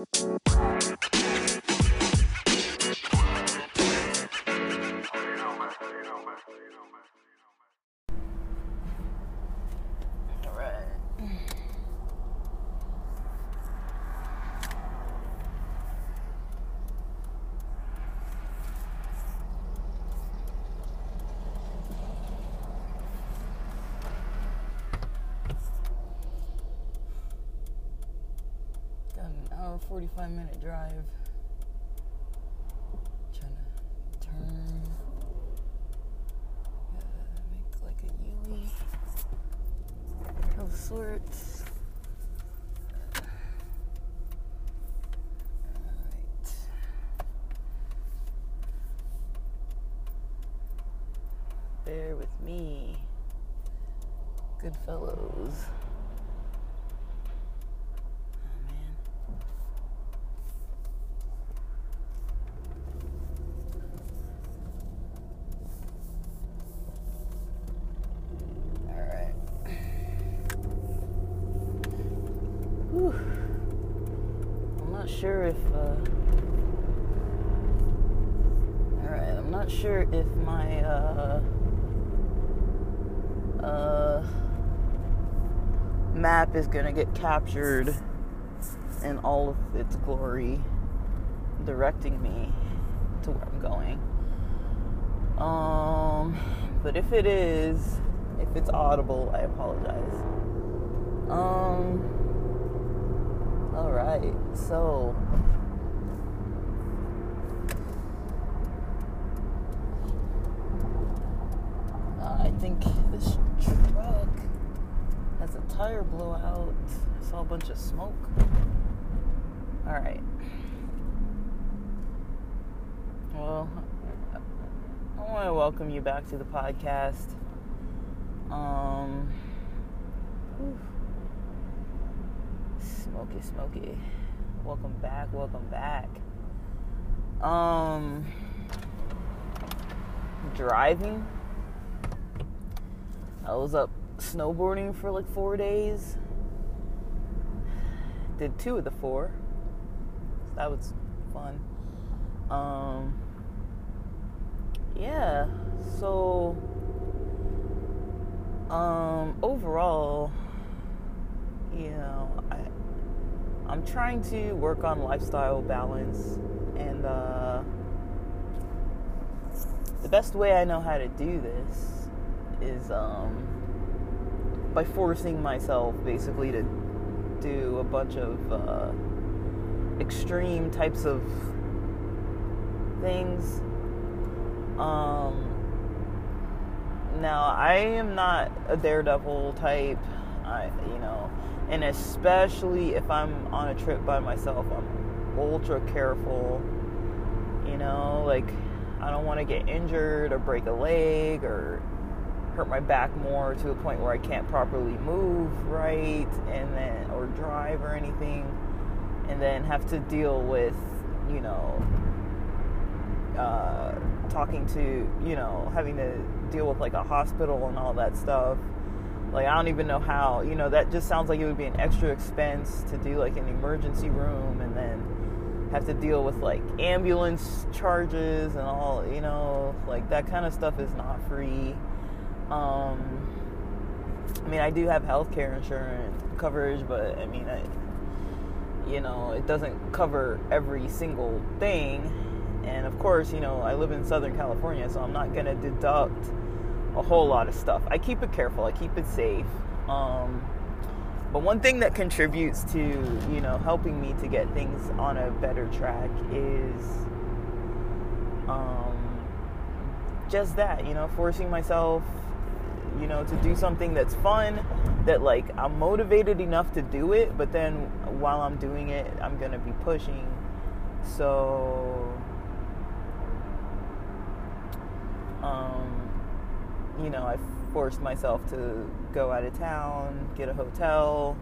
Música 45 minute drive. Trying to turn. Make like a U of sorts. Alright. Bear with me. Good fellows. sure if. Uh, Alright, I'm not sure if my. Uh, uh, map is gonna get captured in all of its glory, directing me to where I'm going. Um, but if it is, if it's audible, I apologize. Um, all right, so I think has a tire blowout. I saw a bunch of smoke. All right. Well, I want to welcome you back to the podcast. Um. Smoky, smoky. Welcome back, welcome back. Um, driving. I was up snowboarding for like four days. Did two of the four. that was fun. Um, yeah. So, um, overall, you know, I I'm trying to work on lifestyle balance, and uh, the best way I know how to do this is um, by forcing myself basically to do a bunch of uh, extreme types of things. Um, now, I am not a daredevil type. I, you know, and especially if I'm on a trip by myself, I'm ultra careful. You know, like I don't want to get injured or break a leg or hurt my back more to a point where I can't properly move right and then or drive or anything and then have to deal with, you know, uh, talking to, you know, having to deal with like a hospital and all that stuff like I don't even know how. You know, that just sounds like it would be an extra expense to do like an emergency room and then have to deal with like ambulance charges and all, you know, like that kind of stuff is not free. Um I mean, I do have healthcare insurance coverage, but I mean, I you know, it doesn't cover every single thing. And of course, you know, I live in Southern California, so I'm not going to deduct a whole lot of stuff. I keep it careful. I keep it safe. Um, but one thing that contributes to you know helping me to get things on a better track is um, just that you know forcing myself you know to do something that's fun that like I'm motivated enough to do it but then while I'm doing it I'm gonna be pushing so um you know, I forced myself to go out of town, get a hotel,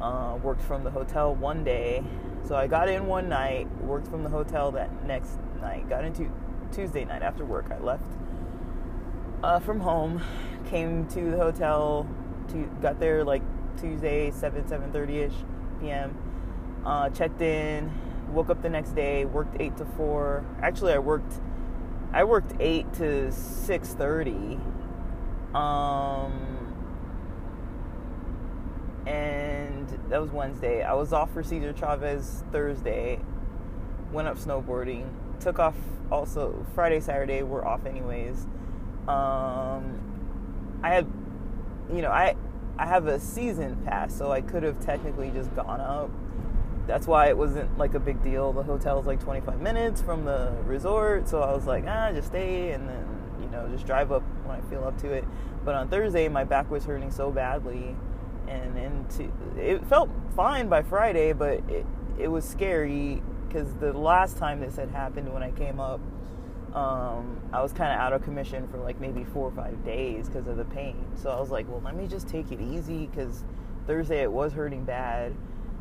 uh, worked from the hotel one day. So I got in one night, worked from the hotel that next night, got into Tuesday night after work. I left uh, from home, came to the hotel, to, got there like Tuesday, 7, 7.30ish p.m., Uh, checked in, woke up the next day, worked eight to four. Actually, I worked I worked eight to six thirty. Um, and that was Wednesday. I was off for Cesar Chavez Thursday. Went up snowboarding. Took off also Friday, Saturday. We're off anyways. Um, I had, you know, I I have a season pass, so I could have technically just gone up. That's why it wasn't like a big deal. The hotel is like 25 minutes from the resort, so I was like, ah, just stay and then you know just drive up when I feel up to it. But on Thursday, my back was hurting so badly, and into it felt fine by Friday, but it it was scary because the last time this had happened when I came up um, I was kind of out of commission for like maybe four or five days because of the pain. So I was like, well, let me just take it easy because Thursday it was hurting bad.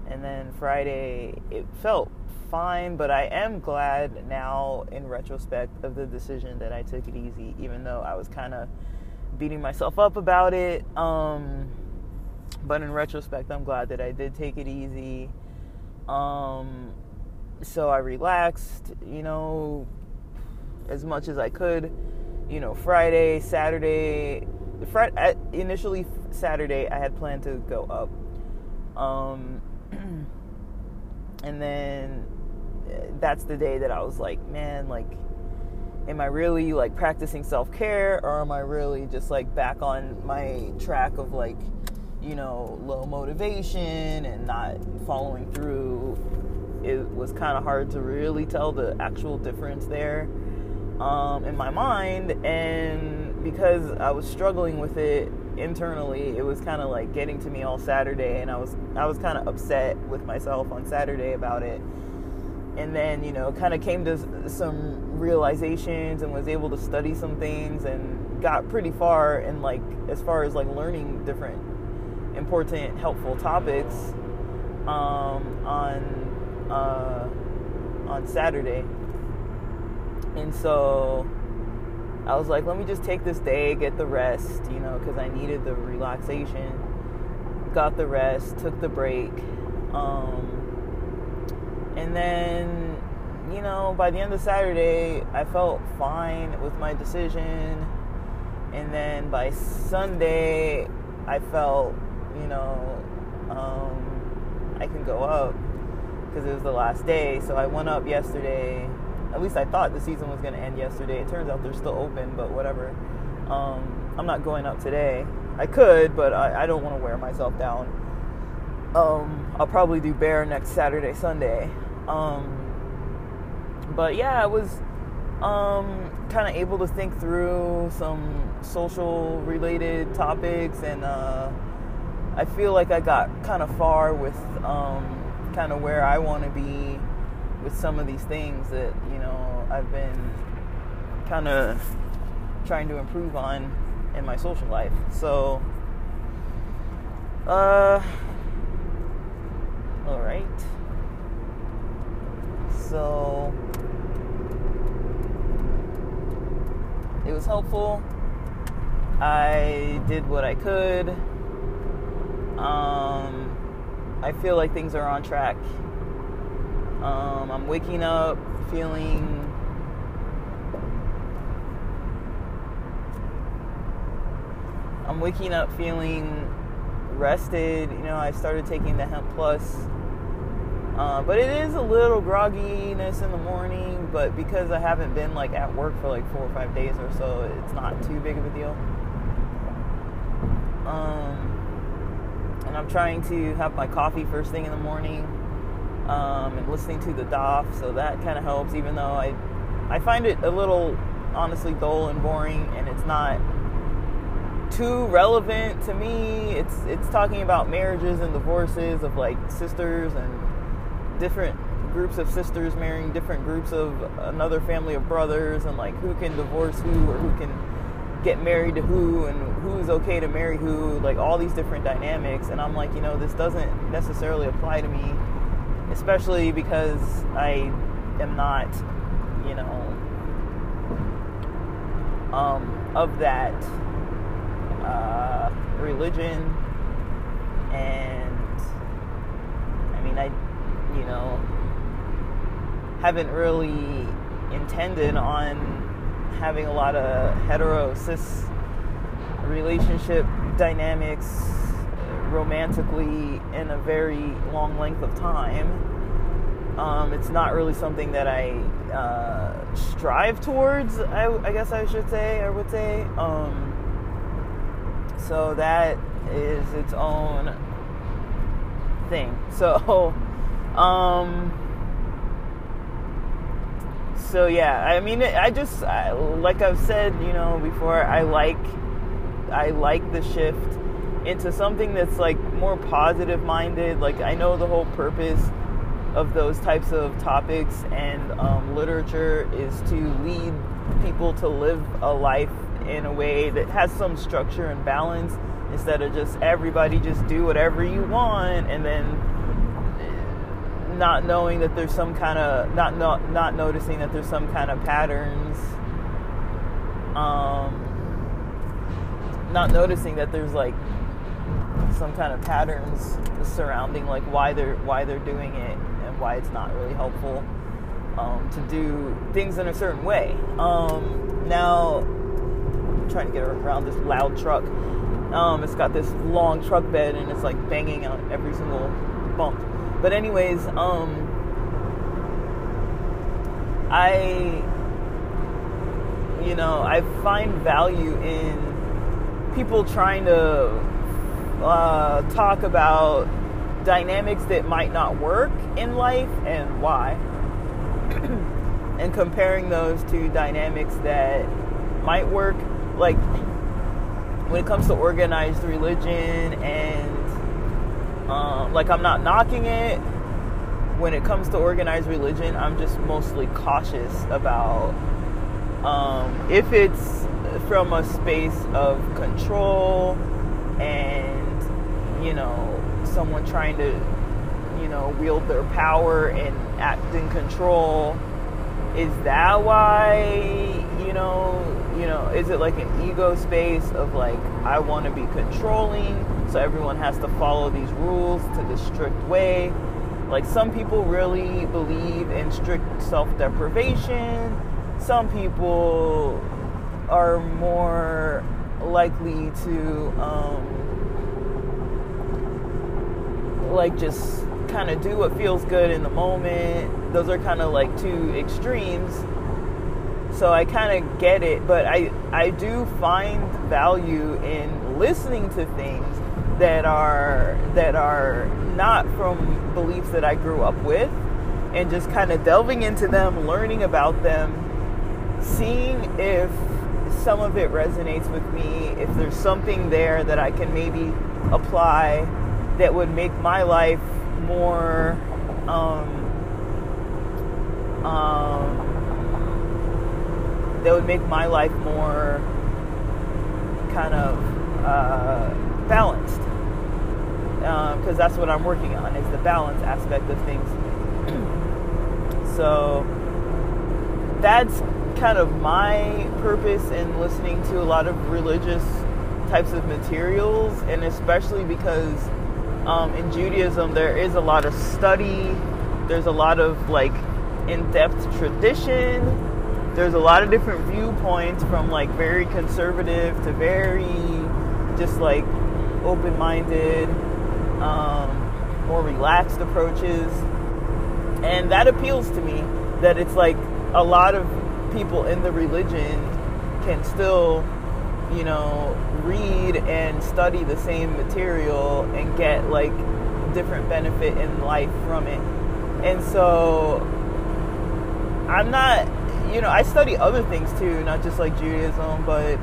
And then Friday it felt fine, but I am glad now in retrospect of the decision that I took it easy, even though I was kind of beating myself up about it. Um, but in retrospect, I'm glad that I did take it easy. Um, so I relaxed, you know, as much as I could. You know, Friday, Saturday, Friday, initially Saturday, I had planned to go up. Um, and then eh, that's the day that I was like, man, like, am I really like practicing self care or am I really just like back on my track of like, you know, low motivation and not following through? It was kind of hard to really tell the actual difference there um, in my mind, and because I was struggling with it internally, it was kind of like getting to me all Saturday, and I was I was kind of upset with myself on Saturday about it, and then you know kind of came to some realizations and was able to study some things and got pretty far in like as far as like learning different important helpful topics um, on uh, on Saturday and so I was like, let me just take this day, get the rest, you know, because I needed the relaxation. Got the rest, took the break. Um, and then, you know, by the end of Saturday, I felt fine with my decision. And then by Sunday, I felt, you know, um, I can go up because it was the last day. So I went up yesterday at least I thought the season was going to end yesterday. It turns out they're still open, but whatever. Um, I'm not going up today. I could, but I, I don't want to wear myself down. Um, I'll probably do bear next Saturday, Sunday. Um, but yeah, I was um, kind of able to think through some social related topics, and uh, I feel like I got kind of far with um, kind of where I want to be with some of these things that you know I've been kind of trying to improve on in my social life. So, uh, all right. So it was helpful. I did what I could. Um, I feel like things are on track um, I'm waking up feeling I'm waking up feeling rested. You know, I started taking the Hemp Plus. Uh, but it is a little grogginess in the morning, but because I haven't been like at work for like four or five days or so, it's not too big of a deal. Um, and I'm trying to have my coffee first thing in the morning um, and listening to the Daf, so that kind of helps. Even though I, I find it a little honestly dull and boring, and it's not too relevant to me. It's it's talking about marriages and divorces of like sisters and different groups of sisters marrying different groups of another family of brothers, and like who can divorce who or who can get married to who and who's okay to marry who, like all these different dynamics. And I'm like, you know, this doesn't necessarily apply to me especially because I am not, you know, um, of that uh, religion, and I mean, I you know, haven't really intended on having a lot of hetero cis relationship dynamics romantically in a very long length of time. Um, it's not really something that I uh, strive towards. I, I, guess I should say. I would say. Um, so that is its own thing. So, um, so yeah. I mean, I just I, like I've said, you know, before. I like I like the shift into something that's like more positive minded. Like I know the whole purpose of those types of topics and um, literature is to lead people to live a life in a way that has some structure and balance instead of just everybody just do whatever you want and then not knowing that there's some kind of not not not noticing that there's some kind of patterns um not noticing that there's like some kind of patterns surrounding like why they're why they're doing it and why it's not really helpful um, to do things in a certain way. Um, now, I'm trying to get around this loud truck. Um, it's got this long truck bed and it's like banging out every single bump. But anyways, um, I, you know, I find value in people trying to uh, talk about dynamics that might not work in life and why, and comparing those to dynamics that might work. Like when it comes to organized religion, and um, like I'm not knocking it. When it comes to organized religion, I'm just mostly cautious about um, if it's from a space of control and you know someone trying to you know wield their power and act in control is that why you know you know is it like an ego space of like i want to be controlling so everyone has to follow these rules to the strict way? Like some people really believe in strict self-deprivation. Some people are more likely to um, like just kind of do what feels good in the moment. Those are kind of like two extremes. So I kind of get it, but I I do find value in listening to things that are that are not from beliefs that I grew up with and just kind of delving into them, learning about them, seeing if some of it resonates with me, if there's something there that I can maybe apply that would make my life more um, um, that would make my life more kind of uh, balanced because uh, that's what I'm working on is the balance aspect of things. so that's kind of my purpose in listening to a lot of religious types of materials, and especially because um, in Judaism there is a lot of study, there's a lot of like in depth tradition. There's a lot of different viewpoints from like very conservative to very just like open minded, um, more relaxed approaches. And that appeals to me that it's like a lot of people in the religion can still, you know, read and study the same material and get like different benefit in life from it. And so I'm not, you know, I study other things too, not just like Judaism, but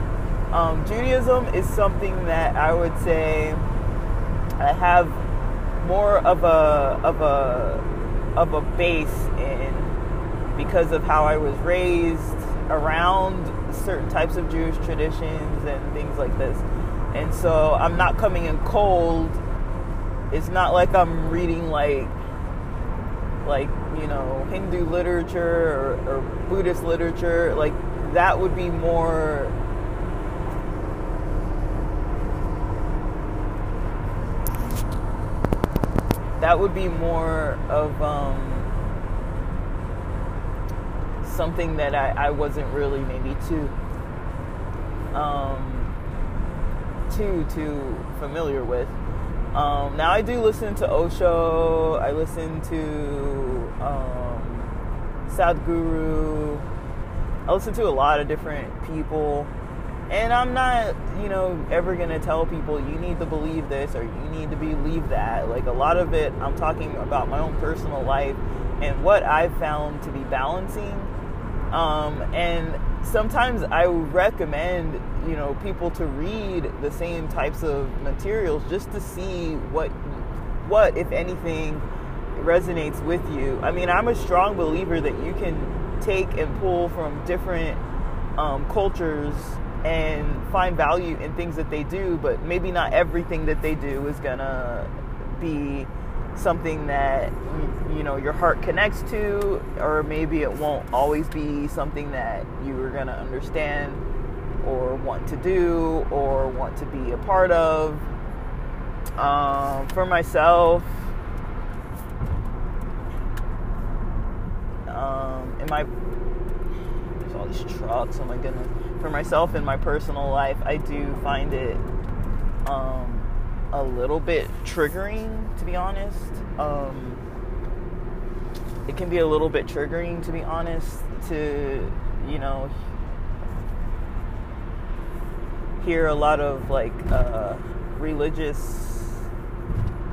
um, Judaism is something that I would say I have more of a of a of a base in because of how I was raised around certain types of Jewish traditions and things like this. And so I'm not coming in cold. It's not like I'm reading like like, you know, Hindu literature or, or Buddhist literature. Like that would be more that would be more of um, something that I, I wasn't really maybe too um, too too familiar with. Um, now I do listen to Osho. I listen to um, Sadhguru. I listen to a lot of different people. And I'm not, you know, ever to tell people you need to believe this or you need to believe that. Like a lot of it, I'm talking about my own personal life and what I've found to be balancing. Um, and sometimes I recommend, you know, people to read the same types of materials just to see what, what if anything, resonates with you. I mean, I'm a strong believer that you can take and pull from different um, cultures and find value in things that they do, but maybe not everything that they do is gonna be something that you know your heart connects to or maybe it won't always be something that you are going to understand or want to do or want to be a part of. Um, for myself um, in my there's all these trucks oh my goodness. For myself in my personal life, I do find it um, a little bit triggering, to be honest. Um, it can be a little bit triggering, to be honest, to, you know, hear a lot of like uh, religious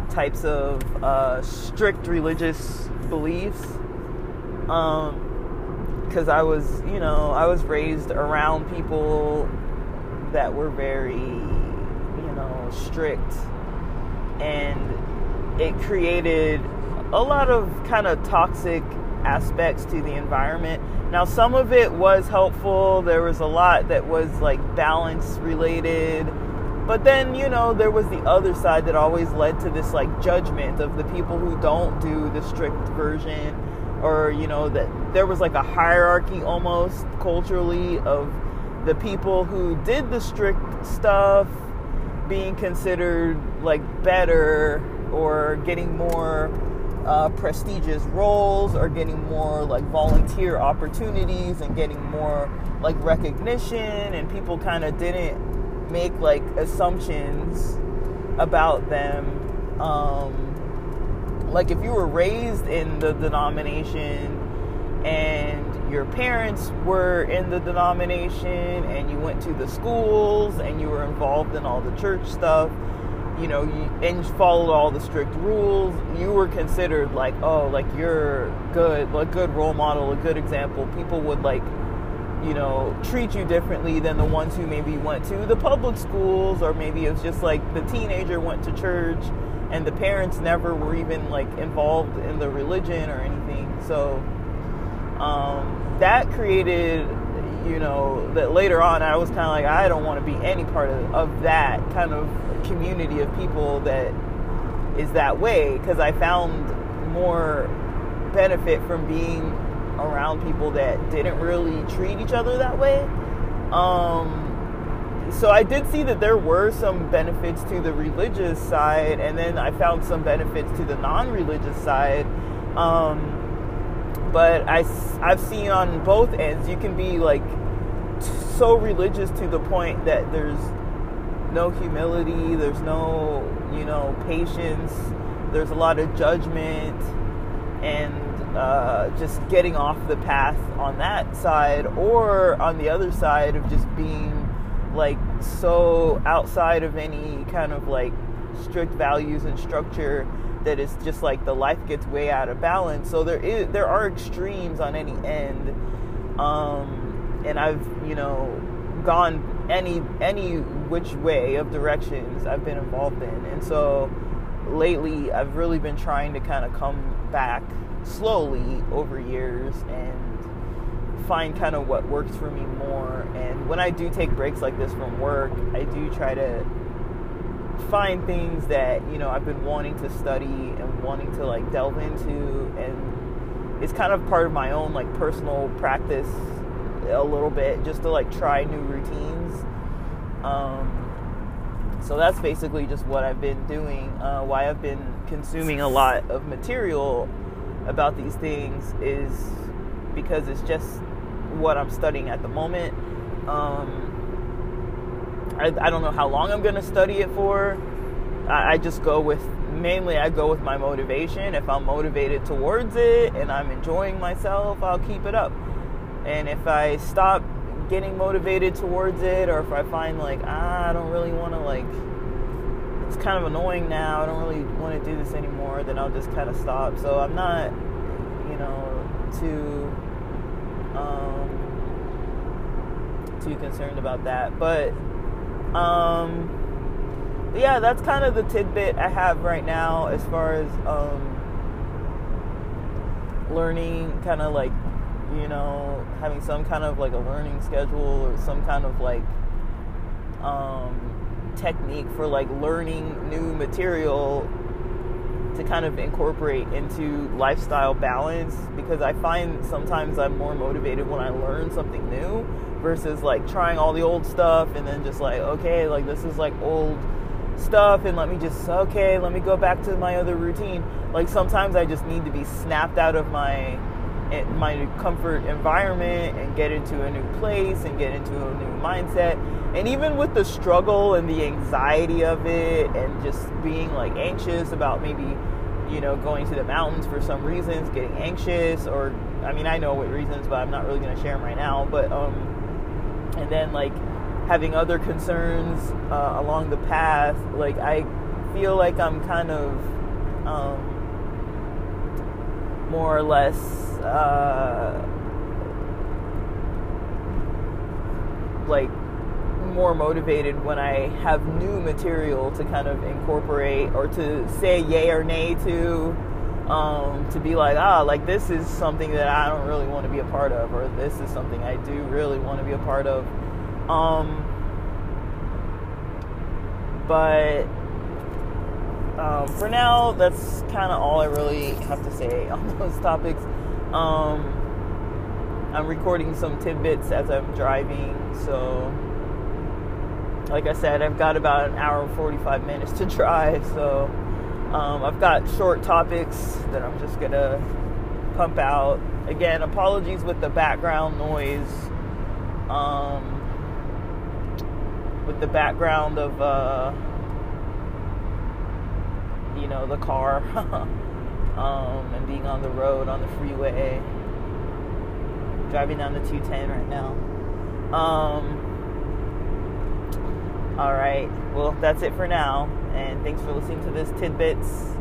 types of uh, strict religious beliefs. Um, because I was, you know, I was raised around people that were very, strict. And it created a lot of kind of toxic aspects to the environment. Now, some of it was helpful. There was a lot that was like balance related. But then, you know, there was the other side that always led to this like judgment of the people who don't do the strict version or you know that there was like a hierarchy almost culturally of the people who did the strict stuff being considered like better or getting more uh, prestigious roles or getting more like volunteer opportunities and getting more like recognition and people kind of didn't make like assumptions about them um, like if you were raised in the denomination and your parents were in the denomination and you went to the schools and you were involved in all the church stuff you know you, and you followed all the strict rules you were considered like oh like you're good a good role model a good example. People would like you know treat you differently than the ones who maybe went to the public schools or maybe it was just like the teenager went to church and the parents never were even like involved in the religion or anything. So um, that created you know that later on i was kind of like i don't want to be any part of, of that kind of community of people that is that way because i found more benefit from being around people that didn't really treat each other that way um, so I did see that there were some benefits to the religious side, and then I found some benefits to the non-religious side. Um, but I, I've seen on both ends, you can be like so religious to the point that there's no humility, there's no, you know, patience, there's a lot of judgment, and uh, just getting off the path on that side, or on the other side of just being like so outside of any kind of like strict values and structure that it's just like the life gets way out of balance. So there is there are extremes on any end, um, and I've you know gone any any which way of directions I've been involved in, and so lately I've really been trying to kind of come back slowly over years and find kind of what works for me more. And when I do take breaks like this from work, I do try to find things that, you know, I've been wanting to study and wanting to like delve into and it's kind of part of my own like personal practice a little bit just to like try new routines. Um, so that's basically just what I've been doing. Uh, why I've been consuming a lot of material about these things is because it's just what I'm studying at the moment. Um, I, I, don't know how long I'm going to study it for. I, I just go with mainly I go with my motivation. If I'm motivated towards it and I'm enjoying myself, I'll keep it up. And if I stop getting motivated towards it, or if I find like ah, I don't really want to like, it's kind of annoying now. I don't really want to do this anymore. Then I'll just kind of stop. So I'm not, you know, too um, too concerned about that. But um, yeah, that's kind of the tidbit I have right now as far as um, learning, kind of like you know, having some kind of like a learning schedule or some kind of like um, technique for like learning new material to kind of incorporate into lifestyle balance because I find sometimes I'm more motivated when I learn something new versus like trying all the old stuff and then just like, okay, like this is like old stuff and let me just, okay, let me go back to my other routine. Like sometimes I just need to be snapped out of my my comfort environment and get into a new place and get into a new mindset. And even with the struggle and the anxiety of it and just being like anxious about maybe, you know, going to the mountains for some reasons, getting anxious or I mean, I know what reasons, but I'm not really going to share them right now, but um and then like having other concerns uh, along the path, like I feel like I'm kind of um more or less uh, like more motivated when I have new material to kind of incorporate or to say yay or nay to. Um, to be like, ah, like this is something that I don't really want to be a part of, or this is something I do really want to be a part of. Um, but um, for now, that's kind of all I really have to say on those topics. Um, I'm recording some tidbits as I'm driving, so like I said, I've got about an hour and 45 minutes to drive, so um, I've got short topics that I'm just gonna pump out. Again, apologies with the background noise, um, with the background of, uh, you know, the car. um, and being on the road on the freeway, driving down the 210 right now. Um, all right, well, that's it for now, and thanks for listening to this tidbits.